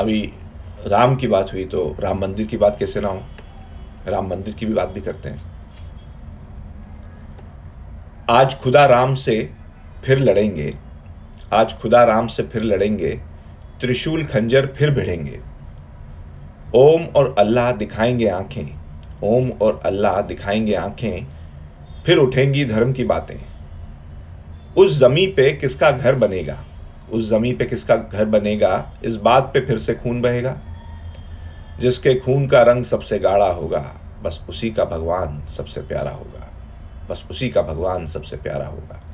अभी राम की बात हुई तो राम मंदिर की बात कैसे ना हो? राम मंदिर की भी बात भी करते हैं। आज खुदा राम से फिर लड़ेंगे। आज खुदा राम से फिर लड़ेंगे। त्रिशूल खंजर फिर भिड़ेंगे। ओम और अल्लाह दिखाएँगे आँखें। ओम और अल्लाह दिखाएँगे आँखें। फिर उठेंगी धर्म की बातें। उस जमी पे किसका घर बनेगा? उस जमी पे किसका घर बनेगा, इस बात पे फिर से खून बहेगा, जिसके खून का रंग सबसे गाढ़ा होगा, बस उसी का भगवान सबसे प्यारा होगा, बस उसी का भगवान सबसे प्यारा होगा।